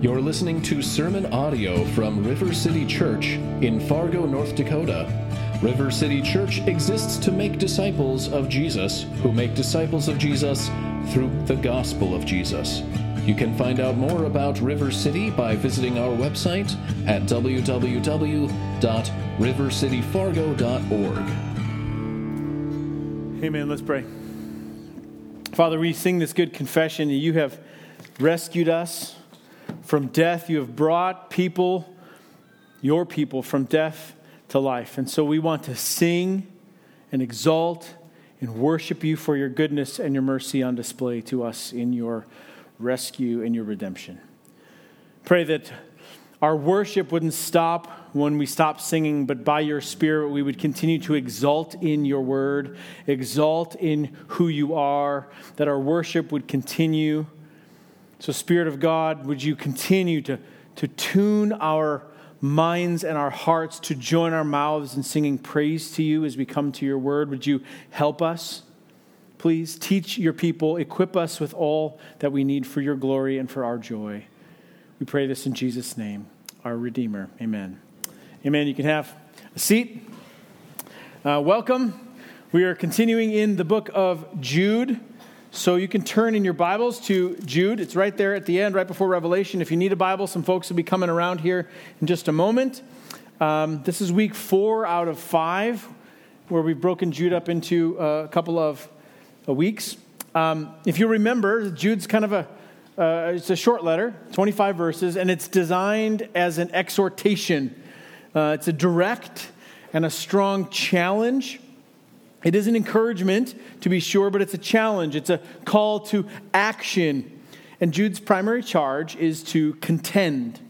You're listening to sermon audio from River City Church in Fargo, North Dakota. River City Church exists to make disciples of Jesus who make disciples of Jesus through the gospel of Jesus. You can find out more about River City by visiting our website at www.rivercityfargo.org. Amen. Let's pray. Father, we sing this good confession that you have rescued us from death. You have brought people, your people, from death to life. And so we want to sing and exalt and worship you for your goodness and your mercy on display to us in your rescue and your redemption. Pray that our worship wouldn't stop when we stop singing, but by your Spirit we would continue to exalt in your word, exalt in who you are, that our worship would continue so, Spirit of God, would you continue to, to tune our minds and our hearts to join our mouths in singing praise to you as we come to your word? Would you help us? Please teach your people, equip us with all that we need for your glory and for our joy. We pray this in Jesus' name, our Redeemer. Amen. Amen. You can have a seat. Uh, welcome. We are continuing in the book of Jude. So you can turn in your Bibles to Jude. It's right there at the end, right before Revelation. If you need a Bible, some folks will be coming around here in just a moment. Um, this is week four out of five, where we've broken Jude up into a couple of uh, weeks. Um, if you remember, Jude's kind of a uh, it's a short letter, 25 verses, and it's designed as an exhortation. Uh, it's a direct and a strong challenge it is an encouragement, to be sure, but it's a challenge. It's a call to action. And Jude's primary charge is to contend,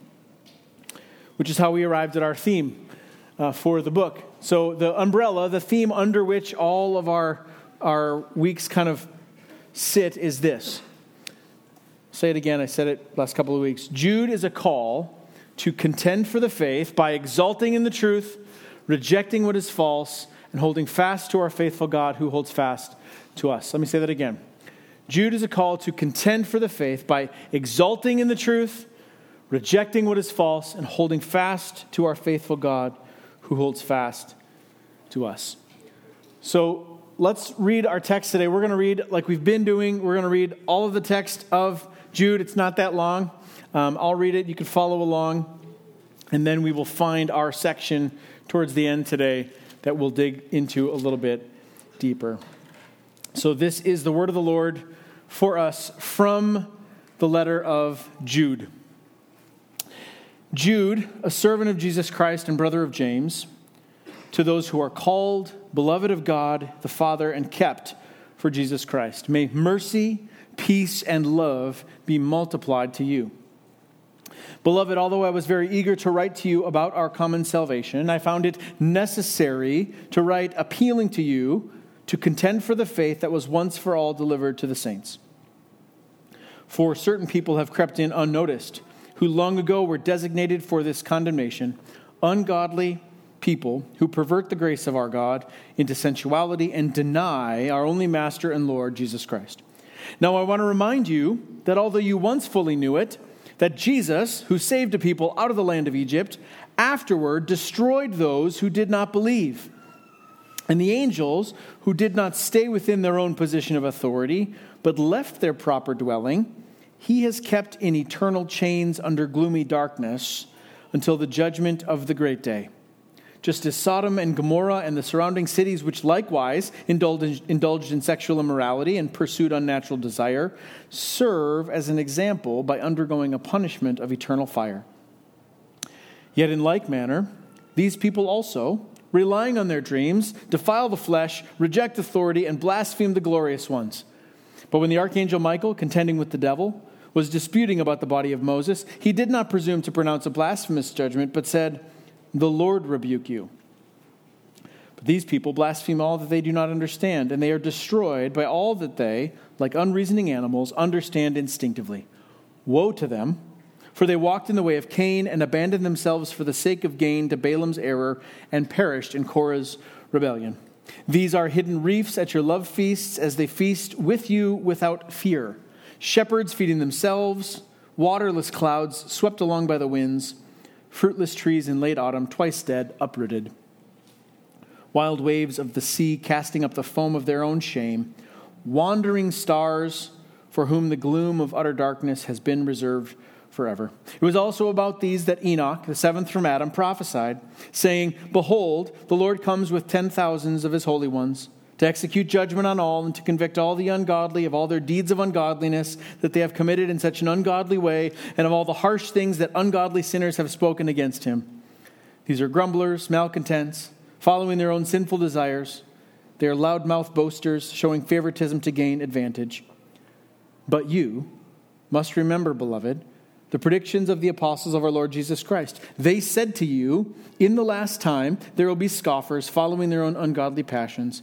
which is how we arrived at our theme uh, for the book. So, the umbrella, the theme under which all of our, our weeks kind of sit, is this. Say it again, I said it last couple of weeks. Jude is a call to contend for the faith by exulting in the truth, rejecting what is false, and holding fast to our faithful God who holds fast to us. Let me say that again. Jude is a call to contend for the faith by exulting in the truth, rejecting what is false, and holding fast to our faithful God who holds fast to us. So let's read our text today. We're going to read, like we've been doing, we're going to read all of the text of Jude. It's not that long. Um, I'll read it. You can follow along. And then we will find our section towards the end today that we'll dig into a little bit deeper. So, this is the word of the Lord for us from the letter of Jude. Jude, a servant of Jesus Christ and brother of James, to those who are called, beloved of God the Father, and kept for Jesus Christ. May mercy, peace, and love be multiplied to you. Beloved, although I was very eager to write to you about our common salvation, I found it necessary to write appealing to you to contend for the faith that was once for all delivered to the saints. For certain people have crept in unnoticed, who long ago were designated for this condemnation, ungodly people who pervert the grace of our God into sensuality and deny our only Master and Lord, Jesus Christ. Now, I want to remind you that although you once fully knew it, that Jesus, who saved a people out of the land of Egypt, afterward destroyed those who did not believe. And the angels, who did not stay within their own position of authority, but left their proper dwelling, he has kept in eternal chains under gloomy darkness until the judgment of the great day just as Sodom and Gomorrah and the surrounding cities, which likewise indulged, indulged in sexual immorality and pursued unnatural desire, serve as an example by undergoing a punishment of eternal fire. Yet, in like manner, these people also, relying on their dreams, defile the flesh, reject authority, and blaspheme the glorious ones. But when the archangel Michael, contending with the devil, was disputing about the body of Moses, he did not presume to pronounce a blasphemous judgment, but said, the Lord rebuke you. But these people blaspheme all that they do not understand, and they are destroyed by all that they, like unreasoning animals, understand instinctively. Woe to them, for they walked in the way of Cain and abandoned themselves for the sake of gain to Balaam's error and perished in Korah's rebellion. These are hidden reefs at your love feasts as they feast with you without fear. Shepherds feeding themselves waterless clouds swept along by the winds, fruitless trees in late autumn, twice dead, uprooted. Wild waves of the sea casting up the foam of their own shame, wandering stars for whom the gloom of utter darkness has been reserved forever. It was also about these that Enoch, the seventh from Adam, prophesied, saying, Behold, the Lord comes with ten thousands of his holy ones to execute judgment on all and to convict all the ungodly of all their deeds of ungodliness that they have committed in such an ungodly way, and of all the harsh things that ungodly sinners have spoken against him. These are grumblers, malcontents, following their own sinful desires. They are loudmouth boasters, showing favoritism to gain advantage. But you must remember, beloved, the predictions of the apostles of our Lord Jesus Christ. They said to you, In the last time there will be scoffers following their own ungodly passions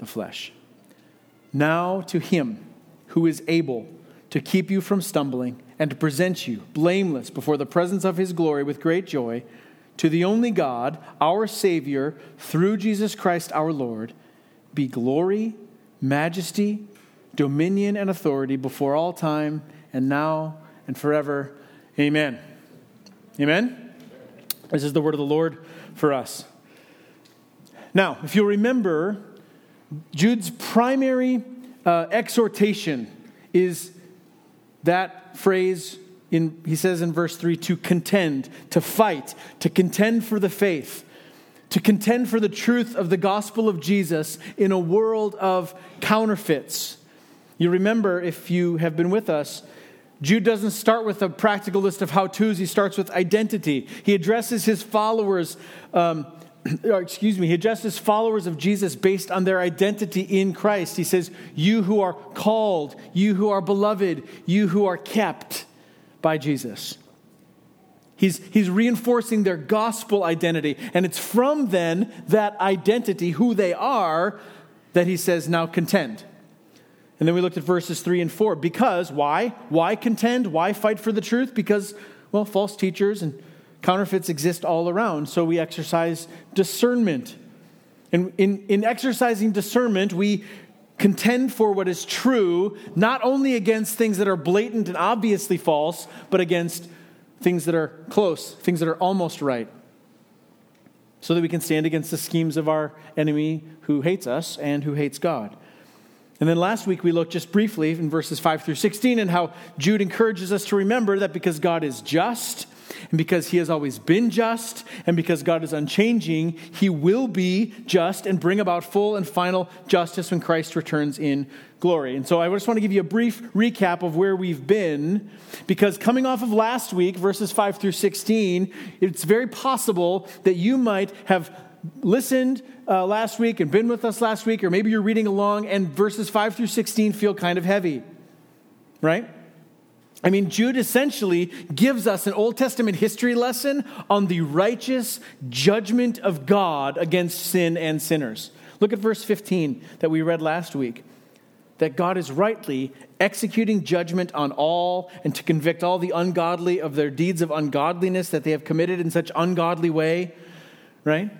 the flesh. Now to him who is able to keep you from stumbling and to present you blameless before the presence of his glory with great joy, to the only God, our Savior, through Jesus Christ our Lord, be glory, majesty, dominion, and authority before all time and now and forever. Amen. Amen. This is the word of the Lord for us. Now, if you'll remember, Jude's primary uh, exhortation is that phrase in, he says in verse 3 to contend, to fight, to contend for the faith, to contend for the truth of the gospel of Jesus in a world of counterfeits. You remember, if you have been with us, Jude doesn't start with a practical list of how to's, he starts with identity. He addresses his followers. Um, excuse me, he addresses followers of Jesus based on their identity in Christ. He says, You who are called, you who are beloved, you who are kept by Jesus. He's, he's reinforcing their gospel identity. And it's from then that identity, who they are, that he says, Now contend. And then we looked at verses 3 and 4. Because, why? Why contend? Why fight for the truth? Because, well, false teachers and Counterfeits exist all around, so we exercise discernment. And in, in exercising discernment, we contend for what is true, not only against things that are blatant and obviously false, but against things that are close, things that are almost right, so that we can stand against the schemes of our enemy who hates us and who hates God. And then last week we looked just briefly in verses 5 through 16 and how Jude encourages us to remember that because God is just, and because he has always been just, and because God is unchanging, he will be just and bring about full and final justice when Christ returns in glory. And so I just want to give you a brief recap of where we've been, because coming off of last week, verses 5 through 16, it's very possible that you might have listened uh, last week and been with us last week, or maybe you're reading along and verses 5 through 16 feel kind of heavy, right? I mean, Jude essentially gives us an Old Testament history lesson on the righteous judgment of God against sin and sinners. Look at verse 15 that we read last week. That God is rightly executing judgment on all and to convict all the ungodly of their deeds of ungodliness that they have committed in such ungodly way, right?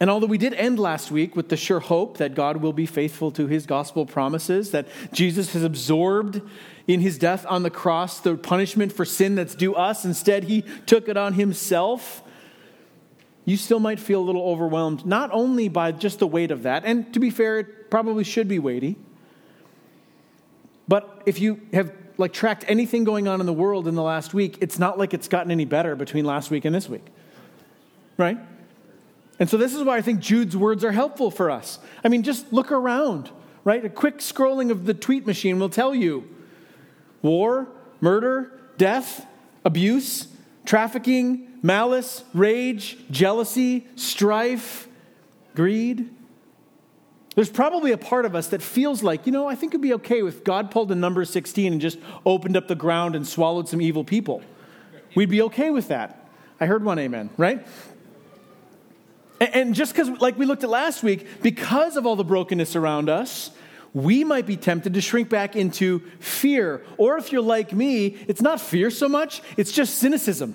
And although we did end last week with the sure hope that God will be faithful to his gospel promises, that Jesus has absorbed in his death on the cross the punishment for sin that's due us. Instead, he took it on himself. You still might feel a little overwhelmed, not only by just the weight of that, and to be fair, it probably should be weighty. But if you have like tracked anything going on in the world in the last week, it's not like it's gotten any better between last week and this week. Right? And so this is why I think Jude's words are helpful for us. I mean, just look around, right? A quick scrolling of the tweet machine will tell you war, murder, death, abuse, trafficking, malice, rage, jealousy, strife, greed. There's probably a part of us that feels like, you know, I think it'd be okay if God pulled a number 16 and just opened up the ground and swallowed some evil people. We'd be okay with that. I heard one amen, right? And just because, like we looked at last week, because of all the brokenness around us, we might be tempted to shrink back into fear. Or if you're like me, it's not fear so much, it's just cynicism.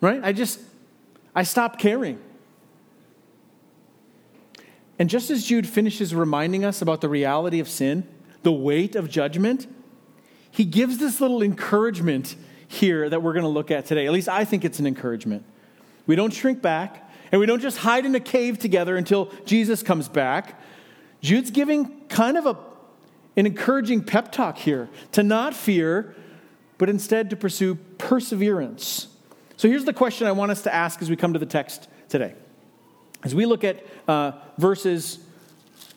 Right? I just, I stop caring. And just as Jude finishes reminding us about the reality of sin, the weight of judgment, he gives this little encouragement here that we're going to look at today. At least I think it's an encouragement. We don't shrink back, and we don't just hide in a cave together until Jesus comes back. Jude's giving kind of a, an encouraging pep talk here to not fear, but instead to pursue perseverance. So here's the question I want us to ask as we come to the text today. As we look at uh, verses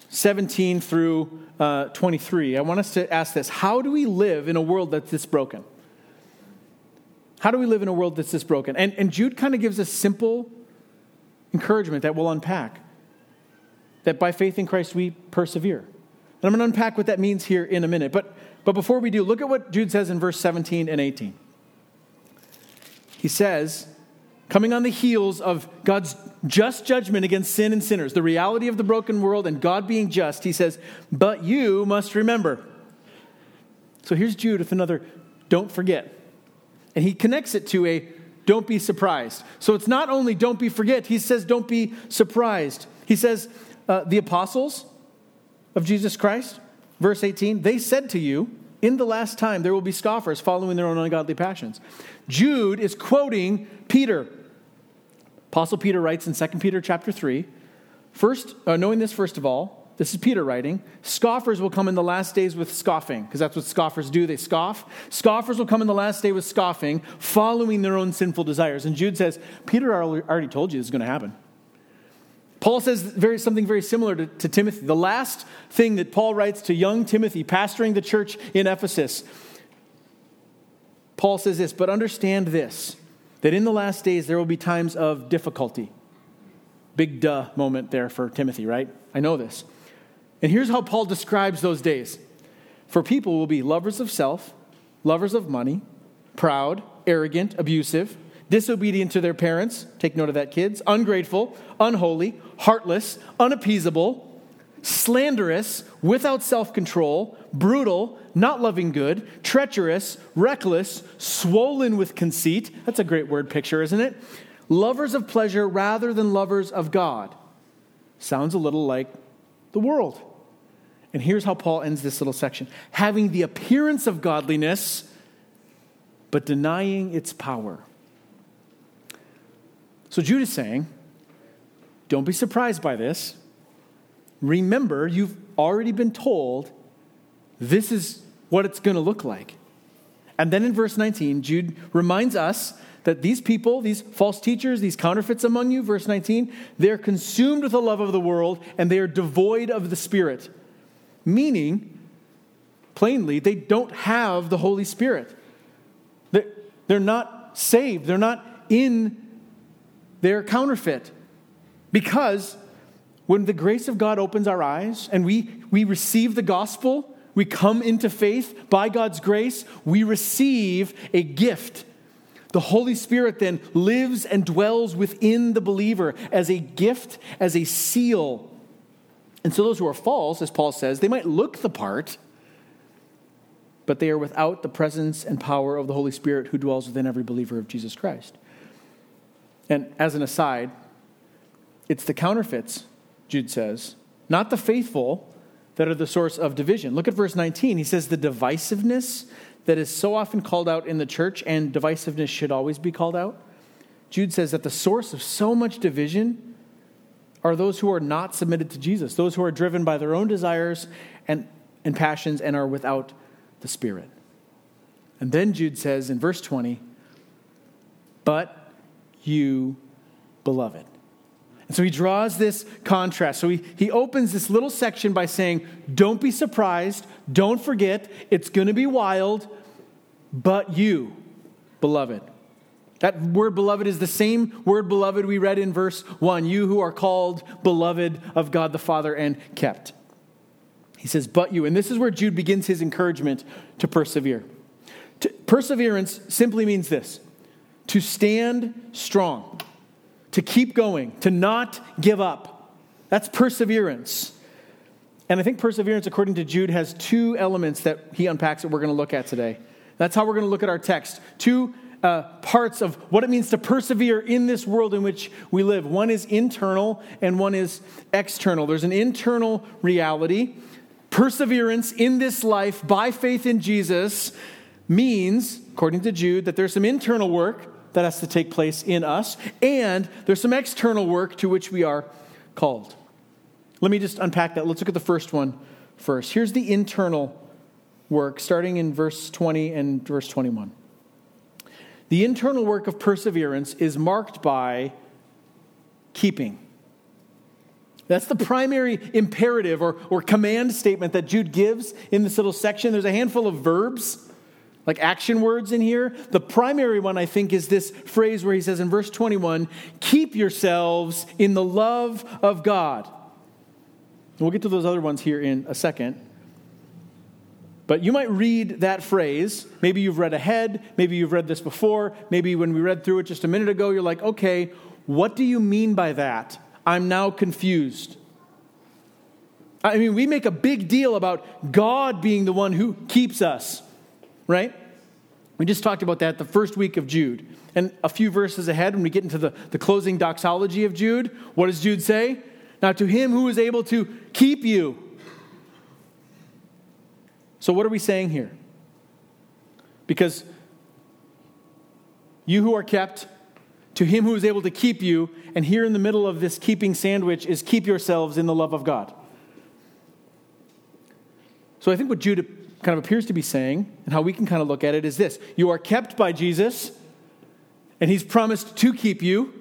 17 through uh, 23, I want us to ask this How do we live in a world that's this broken? How do we live in a world that's this broken? And, and Jude kind of gives a simple encouragement that we'll unpack that by faith in Christ we persevere. And I'm going to unpack what that means here in a minute. But, but before we do, look at what Jude says in verse 17 and 18. He says, coming on the heels of God's just judgment against sin and sinners, the reality of the broken world and God being just, he says, But you must remember. So here's Jude with another don't forget. And he connects it to a don't be surprised. So it's not only don't be forget, he says don't be surprised. He says, uh, the apostles of Jesus Christ, verse 18, they said to you, in the last time there will be scoffers following their own ungodly passions. Jude is quoting Peter. Apostle Peter writes in 2 Peter chapter 3, first, uh, knowing this first of all, this is Peter writing. Scoffers will come in the last days with scoffing, because that's what scoffers do. They scoff. Scoffers will come in the last day with scoffing, following their own sinful desires. And Jude says, Peter already told you this is going to happen. Paul says very, something very similar to, to Timothy. The last thing that Paul writes to young Timothy, pastoring the church in Ephesus, Paul says this, but understand this, that in the last days there will be times of difficulty. Big duh moment there for Timothy, right? I know this. And here's how Paul describes those days. For people will be lovers of self, lovers of money, proud, arrogant, abusive, disobedient to their parents, take note of that, kids, ungrateful, unholy, heartless, unappeasable, slanderous, without self control, brutal, not loving good, treacherous, reckless, swollen with conceit. That's a great word picture, isn't it? Lovers of pleasure rather than lovers of God. Sounds a little like the world. And here's how Paul ends this little section having the appearance of godliness, but denying its power. So Jude is saying, don't be surprised by this. Remember, you've already been told this is what it's going to look like. And then in verse 19, Jude reminds us that these people, these false teachers, these counterfeits among you, verse 19, they're consumed with the love of the world and they are devoid of the Spirit. Meaning, plainly, they don't have the Holy Spirit. They're not saved, they're not in they're counterfeit. Because when the grace of God opens our eyes and we, we receive the gospel, we come into faith by God's grace, we receive a gift. The Holy Spirit then lives and dwells within the believer as a gift, as a seal. And so those who are false, as Paul says, they might look the part, but they are without the presence and power of the Holy Spirit who dwells within every believer of Jesus Christ. And as an aside, it's the counterfeits, Jude says, not the faithful that are the source of division. Look at verse 19. He says, The divisiveness that is so often called out in the church, and divisiveness should always be called out. Jude says that the source of so much division are those who are not submitted to Jesus, those who are driven by their own desires and, and passions and are without the Spirit. And then Jude says in verse 20, But you, beloved. And so he draws this contrast. So he, he opens this little section by saying, Don't be surprised. Don't forget. It's going to be wild. But you, beloved. That word beloved is the same word beloved we read in verse 1 you who are called beloved of God the Father and kept. He says, but you. And this is where Jude begins his encouragement to persevere. To, perseverance simply means this to stand strong, to keep going, to not give up. That's perseverance. And I think perseverance, according to Jude, has two elements that he unpacks that we're going to look at today. That's how we're going to look at our text. Two uh, parts of what it means to persevere in this world in which we live. One is internal and one is external. There's an internal reality. Perseverance in this life by faith in Jesus means, according to Jude, that there's some internal work that has to take place in us, and there's some external work to which we are called. Let me just unpack that. Let's look at the first one first. Here's the internal work, starting in verse 20 and verse 21. The internal work of perseverance is marked by keeping. That's the primary imperative or, or command statement that Jude gives in this little section. There's a handful of verbs, like action words in here. The primary one, I think, is this phrase where he says in verse 21 keep yourselves in the love of God. We'll get to those other ones here in a second. But you might read that phrase. Maybe you've read ahead. Maybe you've read this before. Maybe when we read through it just a minute ago, you're like, okay, what do you mean by that? I'm now confused. I mean, we make a big deal about God being the one who keeps us, right? We just talked about that the first week of Jude. And a few verses ahead, when we get into the, the closing doxology of Jude, what does Jude say? Now, to him who is able to keep you so, what are we saying here? Because you who are kept, to him who is able to keep you, and here in the middle of this keeping sandwich is keep yourselves in the love of God. So, I think what Jude kind of appears to be saying, and how we can kind of look at it, is this You are kept by Jesus, and he's promised to keep you.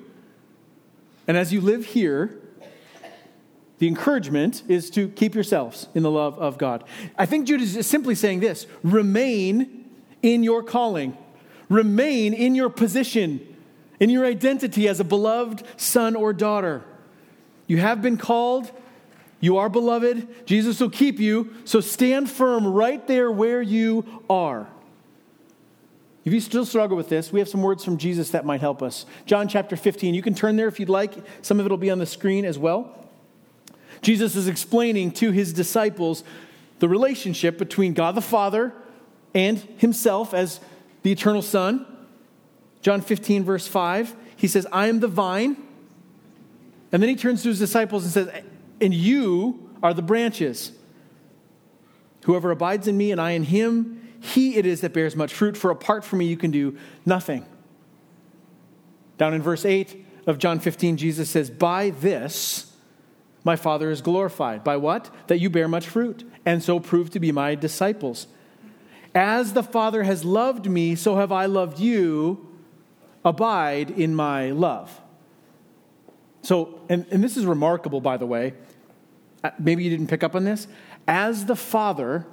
And as you live here, the encouragement is to keep yourselves in the love of God. I think Jude is simply saying this remain in your calling, remain in your position, in your identity as a beloved son or daughter. You have been called, you are beloved, Jesus will keep you, so stand firm right there where you are. If you still struggle with this, we have some words from Jesus that might help us. John chapter 15. You can turn there if you'd like. Some of it will be on the screen as well. Jesus is explaining to his disciples the relationship between God the Father and himself as the eternal Son. John 15, verse 5, he says, I am the vine. And then he turns to his disciples and says, And you are the branches. Whoever abides in me and I in him, he it is that bears much fruit, for apart from me you can do nothing. Down in verse 8 of John 15, Jesus says, By this, my Father is glorified. By what? That you bear much fruit, and so prove to be my disciples. As the Father has loved me, so have I loved you. Abide in my love. So, and, and this is remarkable, by the way. Uh, maybe you didn't pick up on this. As the Father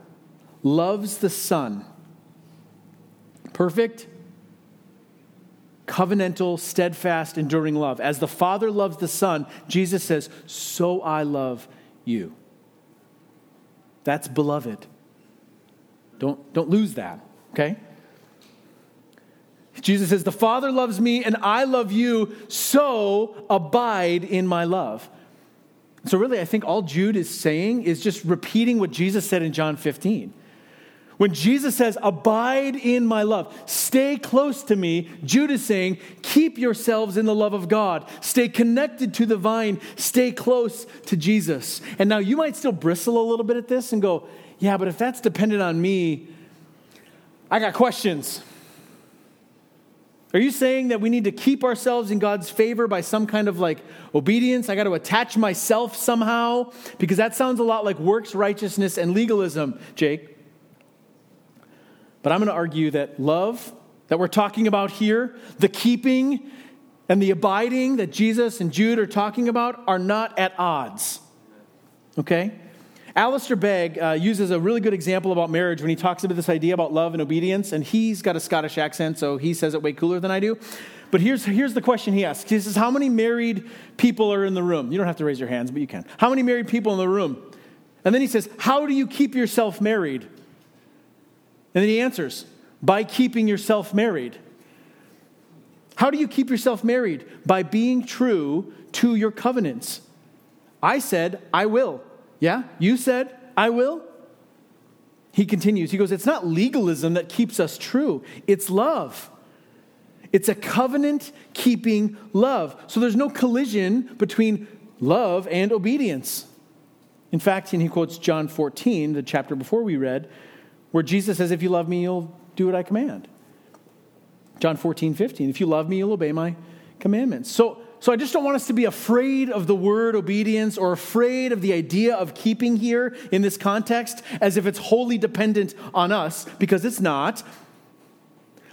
loves the Son, perfect covenantal, steadfast, enduring love. As the Father loves the Son, Jesus says, So I love you. That's beloved. Don't, don't lose that, okay? Jesus says, The Father loves me and I love you, so abide in my love. So, really, I think all Jude is saying is just repeating what Jesus said in John 15. When Jesus says, Abide in my love, stay close to me, Jude is saying, Keep yourselves in the love of God. Stay connected to the vine. Stay close to Jesus. And now you might still bristle a little bit at this and go, Yeah, but if that's dependent on me, I got questions. Are you saying that we need to keep ourselves in God's favor by some kind of like obedience? I got to attach myself somehow? Because that sounds a lot like works righteousness and legalism, Jake. But I'm going to argue that love that we're talking about here, the keeping and the abiding that Jesus and Jude are talking about, are not at odds. Okay? Alistair Begg uh, uses a really good example about marriage when he talks about this idea about love and obedience, and he's got a Scottish accent, so he says it way cooler than I do. But here's, here's the question he asks. He says, How many married people are in the room? You don't have to raise your hands, but you can. How many married people in the room? And then he says, How do you keep yourself married? And then he answers, By keeping yourself married. How do you keep yourself married? By being true to your covenants. I said, I will. Yeah? You said, I will? He continues. He goes, It's not legalism that keeps us true, it's love. It's a covenant keeping love. So there's no collision between love and obedience. In fact, and he quotes John 14, the chapter before we read, where Jesus says, If you love me, you'll do what I command. John 14, 15. If you love me, you'll obey my commandments. So, so I just don't want us to be afraid of the word obedience or afraid of the idea of keeping here in this context as if it's wholly dependent on us, because it's not.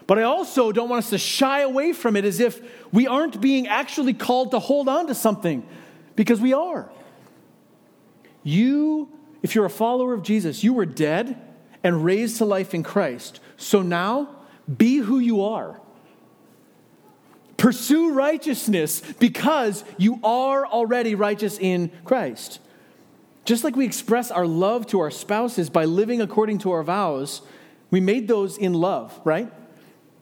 But I also don't want us to shy away from it as if we aren't being actually called to hold on to something, because we are. You, if you're a follower of Jesus, you were dead and raised to life in Christ. So now, be who you are. Pursue righteousness because you are already righteous in Christ. Just like we express our love to our spouses by living according to our vows, we made those in love, right?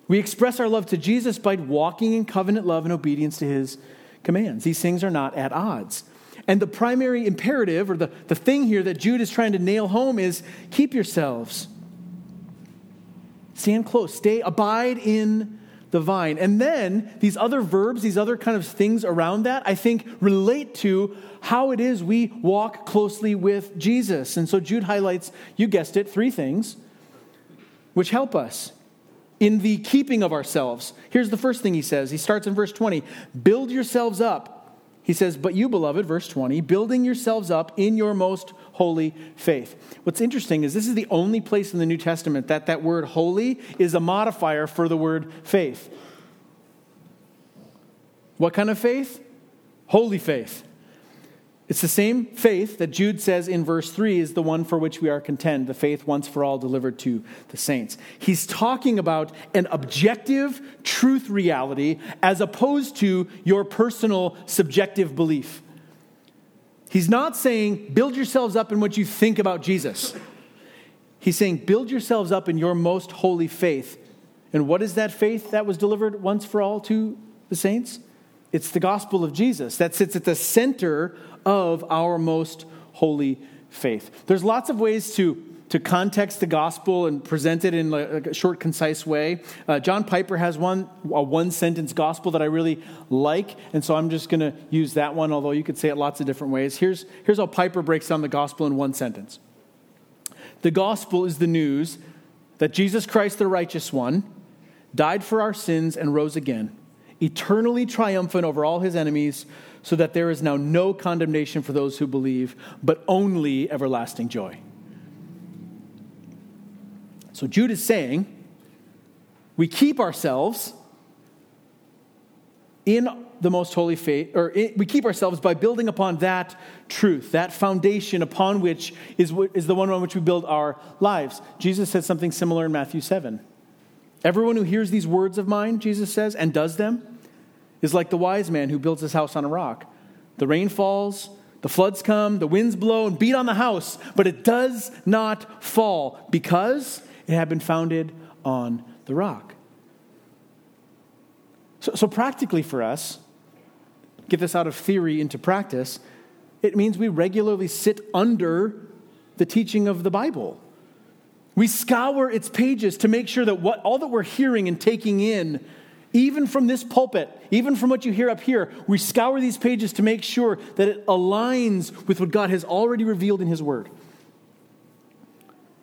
We express our love to Jesus by walking in covenant love and obedience to his commands. These things are not at odds. And the primary imperative, or the, the thing here that Jude is trying to nail home, is keep yourselves. Stand close, stay, abide in the vine. And then these other verbs, these other kind of things around that, I think relate to how it is we walk closely with Jesus. And so Jude highlights, you guessed it, three things which help us in the keeping of ourselves. Here's the first thing he says. He starts in verse 20 Build yourselves up. He says, But you, beloved, verse 20, building yourselves up in your most holy faith. What's interesting is this is the only place in the New Testament that that word holy is a modifier for the word faith. What kind of faith? Holy faith. It's the same faith that Jude says in verse 3 is the one for which we are content, the faith once for all delivered to the saints. He's talking about an objective truth reality as opposed to your personal subjective belief. He's not saying build yourselves up in what you think about Jesus. He's saying build yourselves up in your most holy faith. And what is that faith that was delivered once for all to the saints? It's the gospel of Jesus that sits at the center of our most holy faith. There's lots of ways to to context the gospel and present it in a short, concise way. Uh, John Piper has one, a one sentence gospel that I really like, and so I'm just going to use that one, although you could say it lots of different ways. Here's, here's how Piper breaks down the gospel in one sentence The gospel is the news that Jesus Christ, the righteous one, died for our sins and rose again, eternally triumphant over all his enemies so that there is now no condemnation for those who believe, but only everlasting joy. So Jude is saying, we keep ourselves in the most holy faith, or we keep ourselves by building upon that truth, that foundation upon which is, is the one on which we build our lives. Jesus said something similar in Matthew 7. Everyone who hears these words of mine, Jesus says, and does them, is like the wise man who builds his house on a rock. The rain falls, the floods come, the winds blow and beat on the house, but it does not fall because it had been founded on the rock. So, so practically for us, get this out of theory into practice, it means we regularly sit under the teaching of the Bible. We scour its pages to make sure that what, all that we're hearing and taking in even from this pulpit, even from what you hear up here, we scour these pages to make sure that it aligns with what God has already revealed in His Word.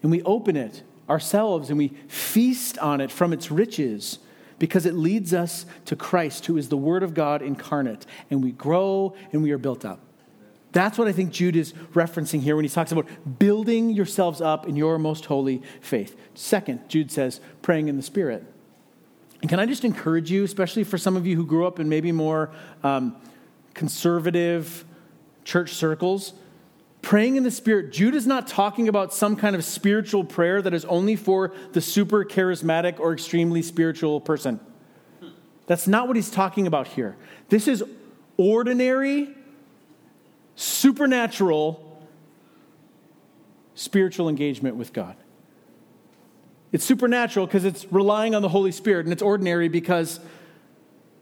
And we open it ourselves and we feast on it from its riches because it leads us to Christ, who is the Word of God incarnate. And we grow and we are built up. That's what I think Jude is referencing here when he talks about building yourselves up in your most holy faith. Second, Jude says, praying in the Spirit. And can I just encourage you, especially for some of you who grew up in maybe more um, conservative church circles, Praying in the Spirit, Jude is not talking about some kind of spiritual prayer that is only for the super charismatic or extremely spiritual person. That's not what he's talking about here. This is ordinary, supernatural, spiritual engagement with God. It's supernatural because it's relying on the Holy Spirit, and it's ordinary because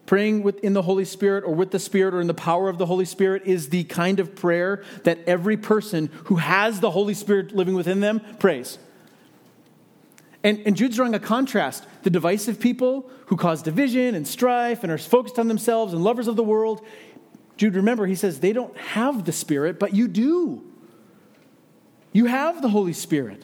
praying in the Holy Spirit or with the Spirit or in the power of the Holy Spirit is the kind of prayer that every person who has the Holy Spirit living within them prays. And, and Jude's drawing a contrast. The divisive people who cause division and strife and are focused on themselves and lovers of the world. Jude, remember, he says they don't have the Spirit, but you do. You have the Holy Spirit.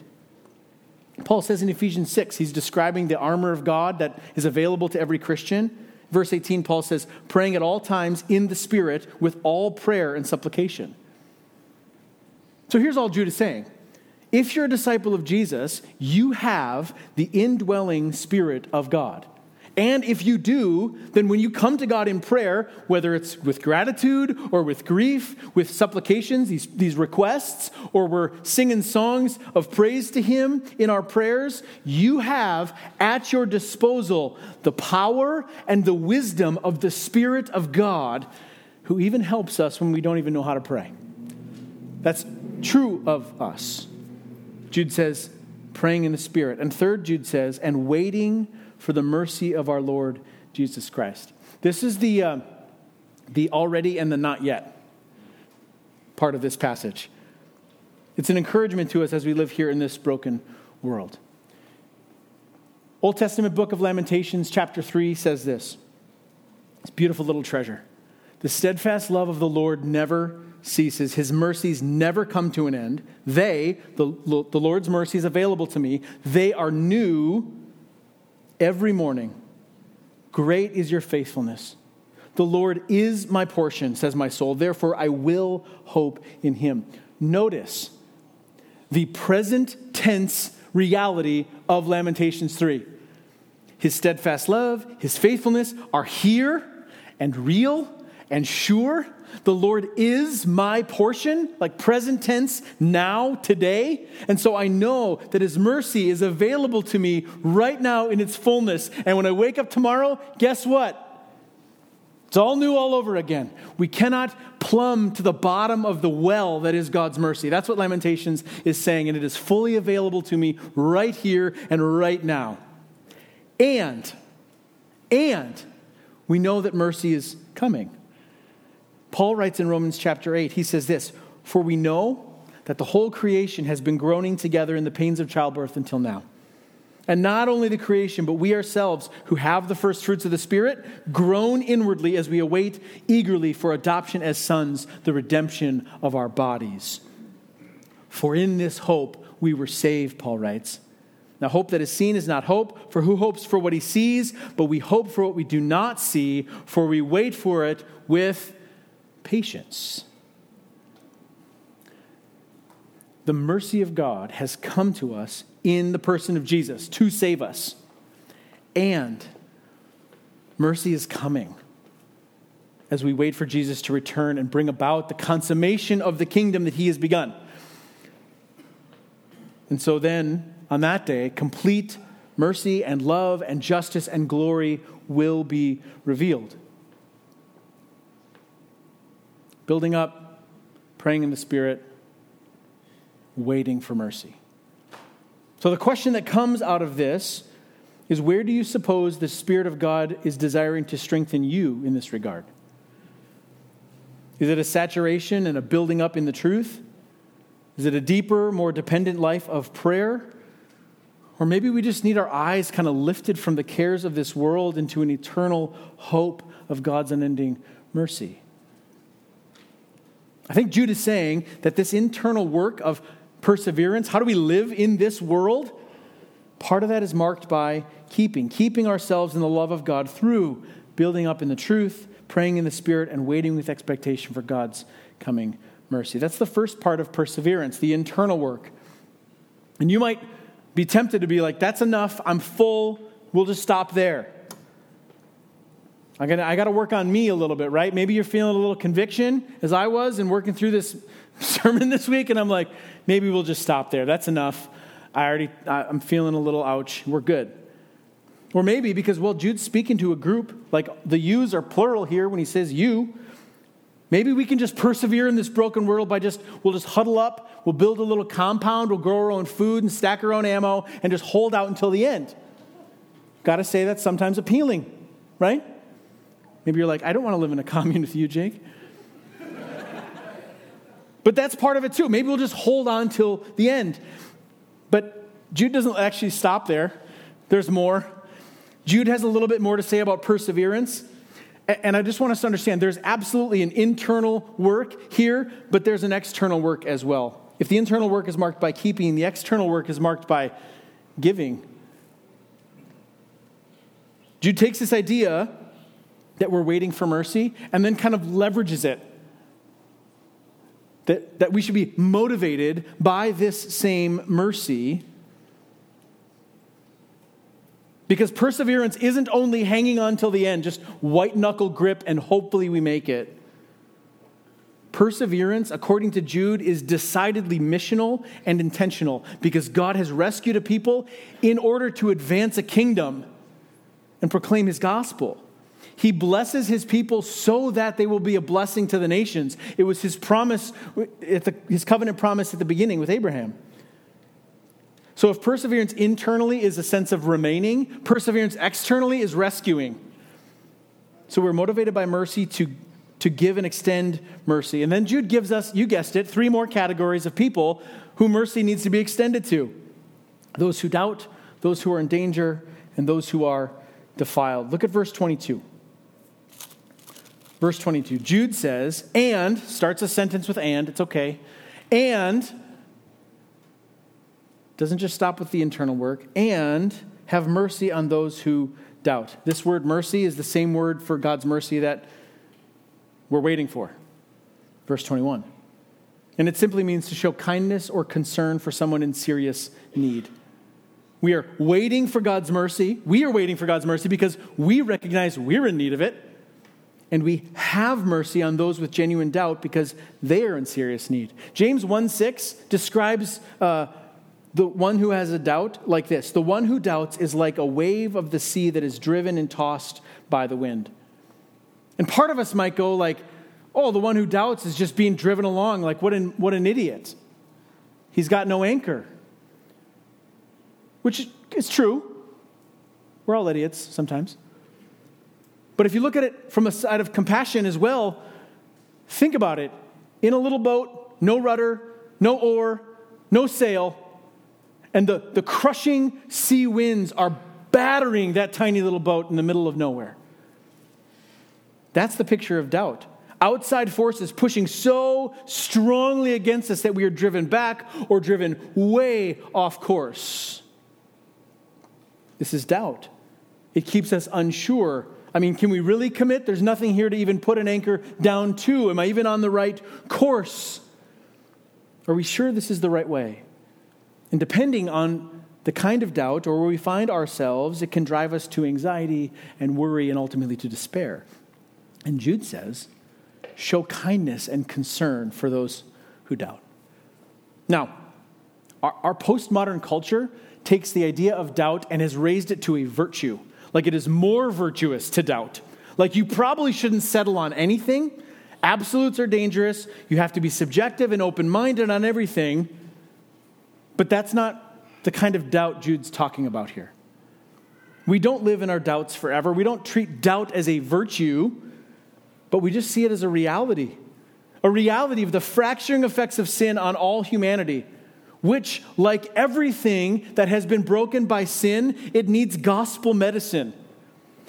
Paul says in Ephesians 6, he's describing the armor of God that is available to every Christian. Verse 18, Paul says, praying at all times in the Spirit with all prayer and supplication. So here's all Jude is saying. If you're a disciple of Jesus, you have the indwelling Spirit of God. And if you do, then when you come to God in prayer, whether it's with gratitude or with grief, with supplications, these, these requests, or we're singing songs of praise to Him in our prayers, you have at your disposal the power and the wisdom of the Spirit of God, who even helps us when we don't even know how to pray. That's true of us. Jude says, praying in the Spirit. And third, Jude says, and waiting for the mercy of our Lord Jesus Christ. This is the, uh, the already and the not yet part of this passage. It's an encouragement to us as we live here in this broken world. Old Testament book of Lamentations, chapter 3, says this. It's a beautiful little treasure. The steadfast love of the Lord never ceases. His mercies never come to an end. They, the, the Lord's mercies available to me, they are new every morning. Great is your faithfulness. The Lord is my portion, says my soul. Therefore, I will hope in him. Notice the present tense reality of Lamentations 3. His steadfast love, his faithfulness are here and real and sure the Lord is my portion, like present tense, now, today. And so I know that His mercy is available to me right now in its fullness. And when I wake up tomorrow, guess what? It's all new all over again. We cannot plumb to the bottom of the well that is God's mercy. That's what Lamentations is saying, and it is fully available to me right here and right now. And, and, we know that mercy is coming. Paul writes in Romans chapter 8, he says this For we know that the whole creation has been groaning together in the pains of childbirth until now. And not only the creation, but we ourselves, who have the first fruits of the Spirit, groan inwardly as we await eagerly for adoption as sons, the redemption of our bodies. For in this hope we were saved, Paul writes. Now, hope that is seen is not hope, for who hopes for what he sees? But we hope for what we do not see, for we wait for it with patience. The mercy of God has come to us in the person of Jesus to save us. And mercy is coming as we wait for Jesus to return and bring about the consummation of the kingdom that he has begun. And so then, on that day, complete mercy and love and justice and glory will be revealed building up, praying in the Spirit, waiting for mercy. So, the question that comes out of this is where do you suppose the Spirit of God is desiring to strengthen you in this regard? Is it a saturation and a building up in the truth? Is it a deeper, more dependent life of prayer? Or maybe we just need our eyes kind of lifted from the cares of this world into an eternal hope of God's unending mercy. I think Jude is saying that this internal work of perseverance, how do we live in this world? Part of that is marked by keeping, keeping ourselves in the love of God through building up in the truth, praying in the Spirit, and waiting with expectation for God's coming mercy. That's the first part of perseverance, the internal work. And you might be tempted to be like, that's enough, I'm full, we'll just stop there. I got I to work on me a little bit, right? Maybe you're feeling a little conviction, as I was, and working through this sermon this week, and I'm like, maybe we'll just stop there. That's enough. I already, I'm feeling a little ouch. We're good. Or maybe because, well, Jude's speaking to a group, like the yous are plural here when he says you. Maybe we can just persevere in this broken world by just, we'll just huddle up, we'll build a little compound, we'll grow our own food and stack our own ammo and just hold out until the end. Got to say that's sometimes appealing, right? Maybe you're like, I don't want to live in a commune with you, Jake. but that's part of it too. Maybe we'll just hold on till the end. But Jude doesn't actually stop there, there's more. Jude has a little bit more to say about perseverance. And I just want us to understand there's absolutely an internal work here, but there's an external work as well. If the internal work is marked by keeping, the external work is marked by giving. Jude takes this idea that we're waiting for mercy and then kind of leverages it. That, that we should be motivated by this same mercy because perseverance isn't only hanging on till the end, just white knuckle grip and hopefully we make it. Perseverance, according to Jude, is decidedly missional and intentional because God has rescued a people in order to advance a kingdom and proclaim his gospel. He blesses his people so that they will be a blessing to the nations. It was his promise, his covenant promise at the beginning with Abraham. So if perseverance internally is a sense of remaining, perseverance externally is rescuing. So we're motivated by mercy to, to give and extend mercy. And then Jude gives us, you guessed it, three more categories of people who mercy needs to be extended to those who doubt, those who are in danger, and those who are defiled. Look at verse 22. Verse 22. Jude says, and, starts a sentence with and, it's okay, and doesn't just stop with the internal work, and have mercy on those who doubt. This word mercy is the same word for God's mercy that we're waiting for. Verse 21. And it simply means to show kindness or concern for someone in serious need. We are waiting for God's mercy. We are waiting for God's mercy because we recognize we're in need of it. And we have mercy on those with genuine doubt because they are in serious need. James 1 6 describes uh, the one who has a doubt like this. The one who doubts is like a wave of the sea that is driven and tossed by the wind. And part of us might go like oh the one who doubts is just being driven along. Like what an, what an idiot. He's got no anchor. Which is true. We're all idiots sometimes but if you look at it from a side of compassion as well think about it in a little boat no rudder no oar no sail and the, the crushing sea winds are battering that tiny little boat in the middle of nowhere. That's the picture of doubt. Outside forces pushing so strongly against us that we are driven back or driven way off course. This is doubt. It keeps us unsure. I mean, can we really commit? There's nothing here to even put an anchor down to. Am I even on the right course? Are we sure this is the right way? And depending on the kind of doubt or where we find ourselves, it can drive us to anxiety and worry and ultimately to despair. And Jude says, show kindness and concern for those who doubt. Now, our, our postmodern culture takes the idea of doubt and has raised it to a virtue. Like it is more virtuous to doubt. Like you probably shouldn't settle on anything. Absolutes are dangerous. You have to be subjective and open minded on everything. But that's not the kind of doubt Jude's talking about here. We don't live in our doubts forever. We don't treat doubt as a virtue, but we just see it as a reality a reality of the fracturing effects of sin on all humanity, which, like everything that has been broken by sin, it needs gospel medicine.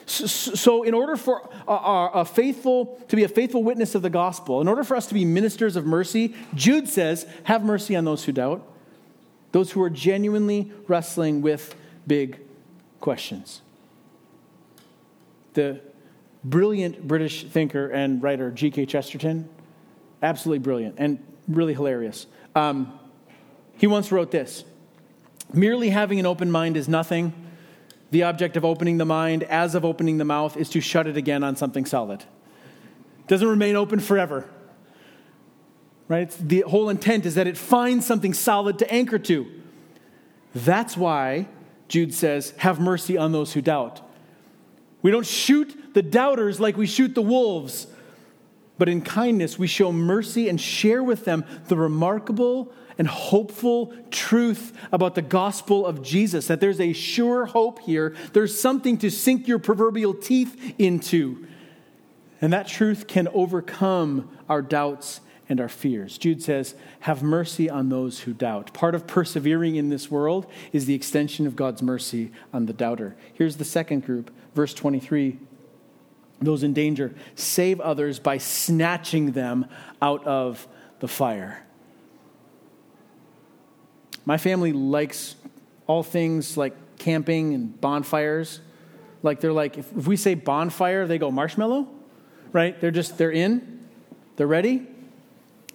So, in order for a, faithful to be a faithful witness of the gospel, in order for us to be ministers of mercy, Jude says, "Have mercy on those who doubt." those who are genuinely wrestling with big questions. The brilliant British thinker and writer G.K. Chesterton, absolutely brilliant and really hilarious. Um, he once wrote this Merely having an open mind is nothing. The object of opening the mind, as of opening the mouth, is to shut it again on something solid. It doesn't remain open forever. right? It's, the whole intent is that it finds something solid to anchor to. That's why Jude says, Have mercy on those who doubt. We don't shoot the doubters like we shoot the wolves, but in kindness we show mercy and share with them the remarkable and hopeful truth about the gospel of Jesus, that there's a sure hope here. There's something to sink your proverbial teeth into. And that truth can overcome our doubts and our fears. Jude says, Have mercy on those who doubt. Part of persevering in this world is the extension of God's mercy on the doubter. Here's the second group, verse 23 those in danger, save others by snatching them out of the fire. My family likes all things like camping and bonfires. Like they're like, if, we say bonfire, they go marshmallow, right? They're just, they're in, they're ready.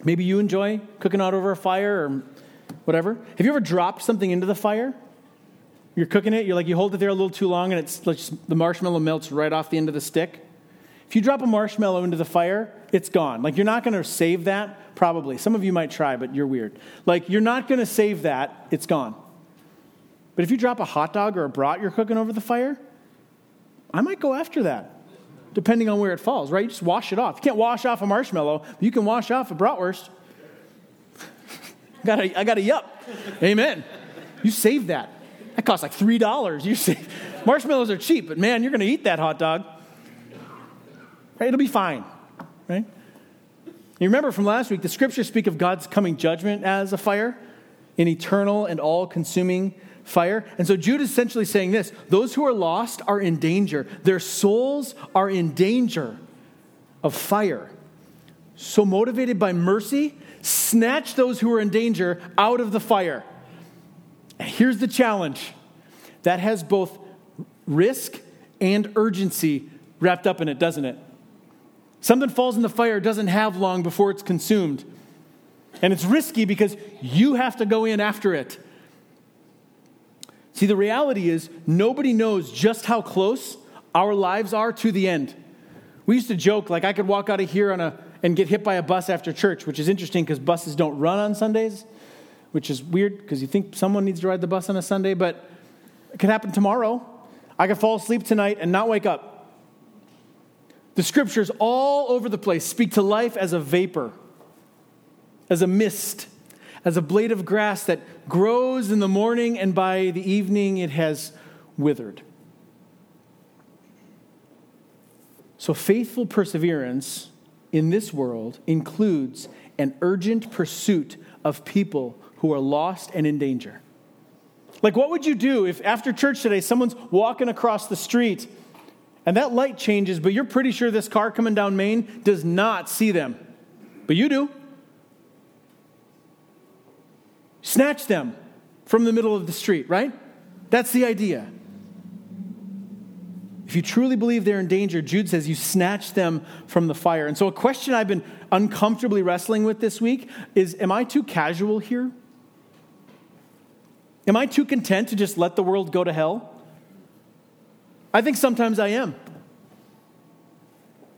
Maybe you enjoy cooking out over a fire or whatever. Have you ever dropped something into the fire? You're cooking it, you're like, you hold it there a little too long and it's like the marshmallow melts right off the end of the stick. If you drop a marshmallow into the fire, it's gone. Like, you're not going to save that, probably. Some of you might try, but you're weird. Like, you're not going to save that, it's gone. But if you drop a hot dog or a brat you're cooking over the fire, I might go after that depending on where it falls, right? You just wash it off. You can't wash off a marshmallow, but you can wash off a bratwurst. got a, I got a yup. Amen. You save that. That costs like $3. You save. Marshmallows are cheap, but man, you're going to eat that hot dog. Right? It'll be fine. Right? You remember from last week, the scriptures speak of God's coming judgment as a fire, an eternal and all consuming fire. And so Jude is essentially saying this those who are lost are in danger, their souls are in danger of fire. So, motivated by mercy, snatch those who are in danger out of the fire. Here's the challenge that has both risk and urgency wrapped up in it, doesn't it? Something falls in the fire, doesn't have long before it's consumed. And it's risky because you have to go in after it. See, the reality is, nobody knows just how close our lives are to the end. We used to joke, like, I could walk out of here on a, and get hit by a bus after church, which is interesting because buses don't run on Sundays, which is weird because you think someone needs to ride the bus on a Sunday, but it could happen tomorrow. I could fall asleep tonight and not wake up. The scriptures all over the place speak to life as a vapor, as a mist, as a blade of grass that grows in the morning and by the evening it has withered. So, faithful perseverance in this world includes an urgent pursuit of people who are lost and in danger. Like, what would you do if after church today someone's walking across the street and that light changes, but you're pretty sure this car coming down Main does not see them. But you do. Snatch them from the middle of the street, right? That's the idea. If you truly believe they're in danger, Jude says you snatch them from the fire. And so, a question I've been uncomfortably wrestling with this week is Am I too casual here? Am I too content to just let the world go to hell? I think sometimes I am.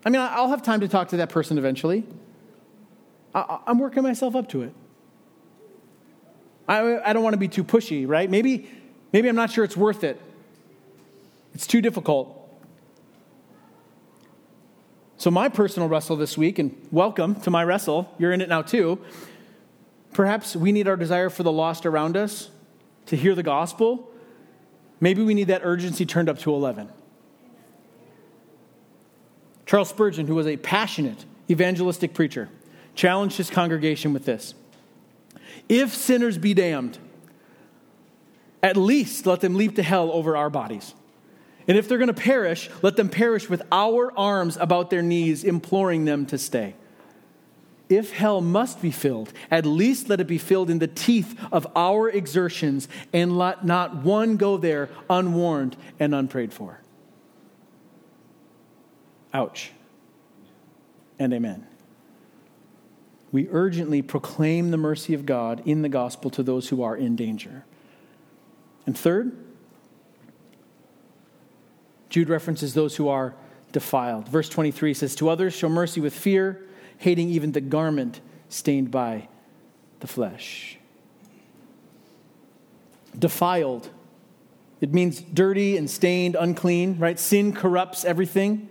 I mean, I'll have time to talk to that person eventually. I'm working myself up to it. I, don't want to be too pushy, right? Maybe, maybe I'm not sure it's worth it. It's too difficult. So, my personal wrestle this week, and welcome to my wrestle, you're in it now too. Perhaps we need our desire for the lost around us to hear the gospel Maybe we need that urgency turned up to 11. Charles Spurgeon, who was a passionate evangelistic preacher, challenged his congregation with this If sinners be damned, at least let them leap to hell over our bodies. And if they're going to perish, let them perish with our arms about their knees, imploring them to stay if hell must be filled, at least let it be filled in the teeth of our exertions, and let not one go there unwarned and unprayed for. Ouch. And amen. We urgently proclaim the mercy of God in the gospel to those who are in danger. And third, Jude references those who are defiled. Verse 23 says, To others show mercy with fear hating even the garment stained by the flesh. Defiled. It means dirty and stained, unclean, right? Sin corrupts everything.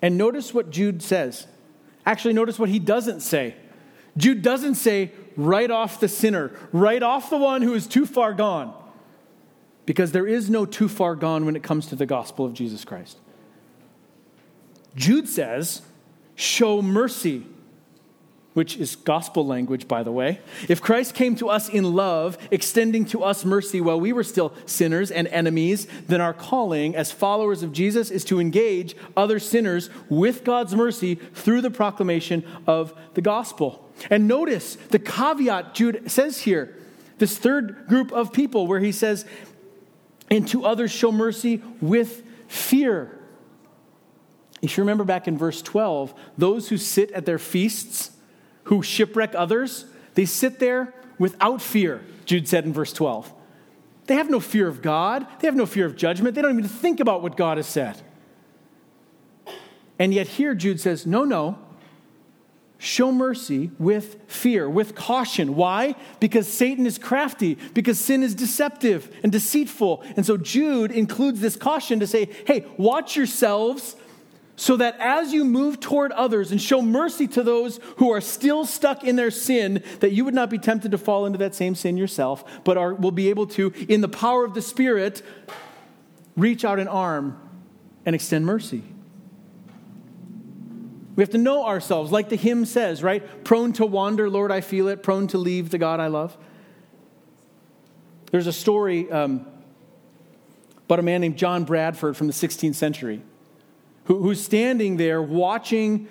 And notice what Jude says. Actually, notice what he doesn't say. Jude doesn't say, write off the sinner, write off the one who is too far gone. Because there is no too far gone when it comes to the gospel of Jesus Christ. Jude says, show mercy which is gospel language, by the way. If Christ came to us in love, extending to us mercy while we were still sinners and enemies, then our calling as followers of Jesus is to engage other sinners with God's mercy through the proclamation of the gospel. And notice the caveat Jude says here this third group of people where he says, and to others show mercy with fear. If you remember back in verse 12, those who sit at their feasts, who shipwreck others, they sit there without fear, Jude said in verse 12. They have no fear of God, they have no fear of judgment, they don't even think about what God has said. And yet, here Jude says, no, no, show mercy with fear, with caution. Why? Because Satan is crafty, because sin is deceptive and deceitful. And so Jude includes this caution to say, hey, watch yourselves so that as you move toward others and show mercy to those who are still stuck in their sin, that you would not be tempted to fall into that same sin yourself, but are, will be able to, in the power of the Spirit, reach out an arm and extend mercy. We have to know ourselves, like the hymn says, right? Prone to wander, Lord, I feel it. Prone to leave the God I love. There's a story um, about a man named John Bradford from the 16th century who, who's standing there watching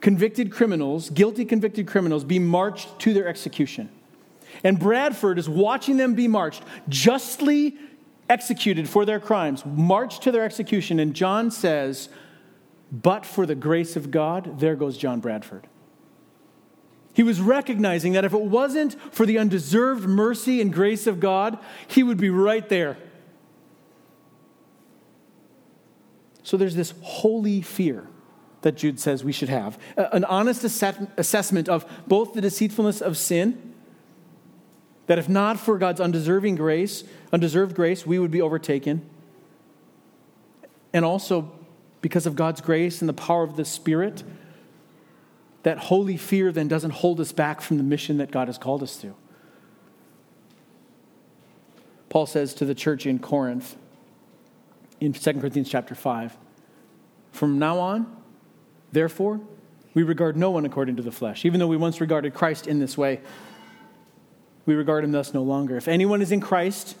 convicted criminals, guilty convicted criminals, be marched to their execution. And Bradford is watching them be marched, justly executed for their crimes, marched to their execution. And John says, But for the grace of God, there goes John Bradford. He was recognizing that if it wasn't for the undeserved mercy and grace of God, he would be right there So there's this holy fear that Jude says we should have an honest assessment of both the deceitfulness of sin, that if not for God's undeserving grace, undeserved grace, we would be overtaken, and also because of God's grace and the power of the Spirit, that holy fear then doesn't hold us back from the mission that God has called us to. Paul says to the church in Corinth, in 2 Corinthians chapter 5. From now on, therefore, we regard no one according to the flesh. Even though we once regarded Christ in this way, we regard him thus no longer. If anyone is in Christ,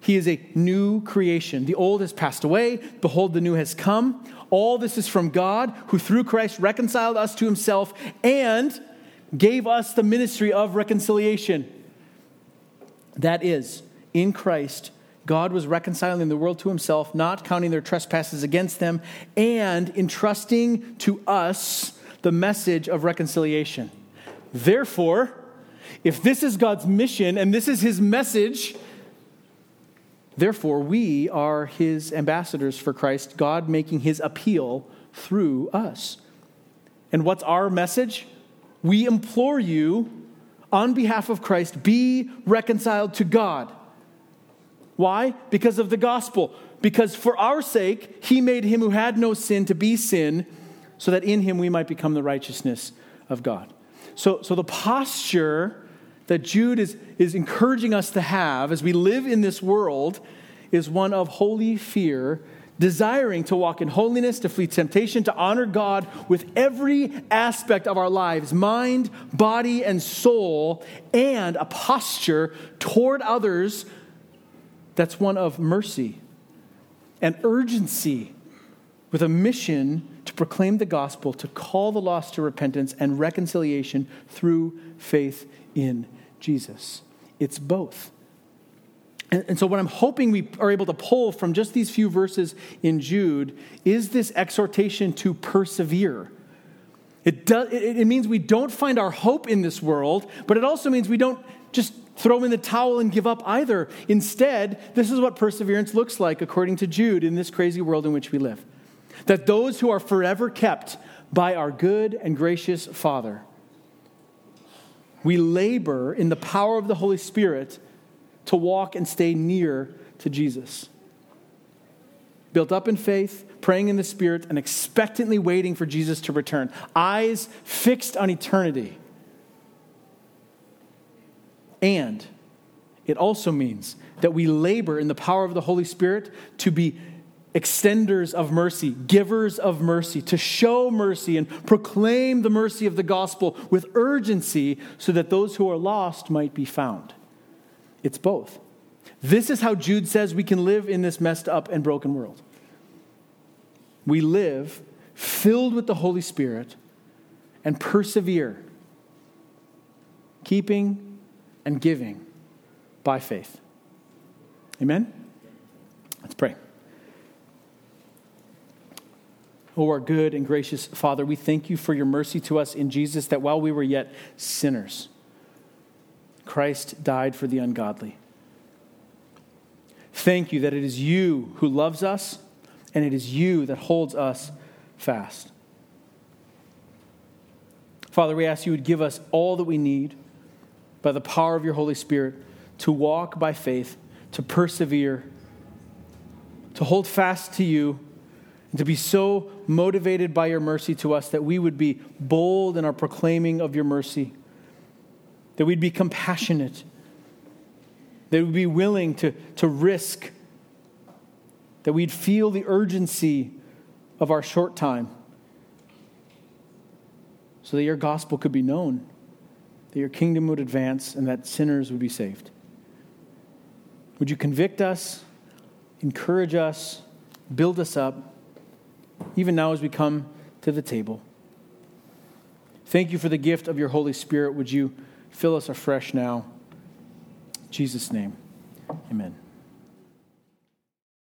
he is a new creation. The old has passed away. Behold, the new has come. All this is from God, who through Christ reconciled us to himself and gave us the ministry of reconciliation. That is, in Christ, God was reconciling the world to himself, not counting their trespasses against them, and entrusting to us the message of reconciliation. Therefore, if this is God's mission and this is his message, therefore we are his ambassadors for Christ, God making his appeal through us. And what's our message? We implore you on behalf of Christ, be reconciled to God. Why? Because of the gospel. Because for our sake, he made him who had no sin to be sin, so that in him we might become the righteousness of God. So, so the posture that Jude is, is encouraging us to have as we live in this world is one of holy fear, desiring to walk in holiness, to flee temptation, to honor God with every aspect of our lives mind, body, and soul, and a posture toward others that's one of mercy and urgency with a mission to proclaim the gospel, to call the lost to repentance and reconciliation through faith in Jesus. It's both. And, so, what I'm hoping we are able to pull from just these few verses in Jude is this exhortation to persevere. It, does, it, it means we don't find our hope in this world, but it also means we don't just throw in the towel and give up either. Instead, this is what perseverance looks like, according to Jude, in this crazy world in which we live. That those who are forever kept by our good and gracious Father We labor in the power of the Holy Spirit to walk and stay near to Jesus. Built up in faith, praying in the Spirit, and expectantly waiting for Jesus to return. Eyes fixed on eternity. And it also means that we labor in the power of the Holy Spirit to be extenders of mercy, givers of mercy, to show mercy and proclaim the mercy of the gospel with urgency so that those who are lost might be found. It's both. This is how Jude says we can live in this messed up and broken world. We live filled with the Holy Spirit and persevere, keeping and giving by faith. Amen? Let's pray. Oh, our good and gracious Father, we thank you for your mercy to us in Jesus, that while we were yet sinners, Christ died for the ungodly. Thank you that it is you who loves us and it is you that holds us fast. Father, we ask you would give us all that we need by the power of your Holy Spirit to walk by faith, to persevere, to hold fast to you and to be so motivated by your mercy to us that we would be bold in our proclaiming of your mercy, that we'd be compassionate, that we'd be willing to, to risk, that we'd feel the urgency of our short time, so that your gospel could be known, that your kingdom would advance, and that sinners would be saved. Would you convict us, encourage us, build us up? even now as we come to the table. Thank you for the gift of your Holy Spirit. Would you fill us afresh now? In Jesus' name, amen.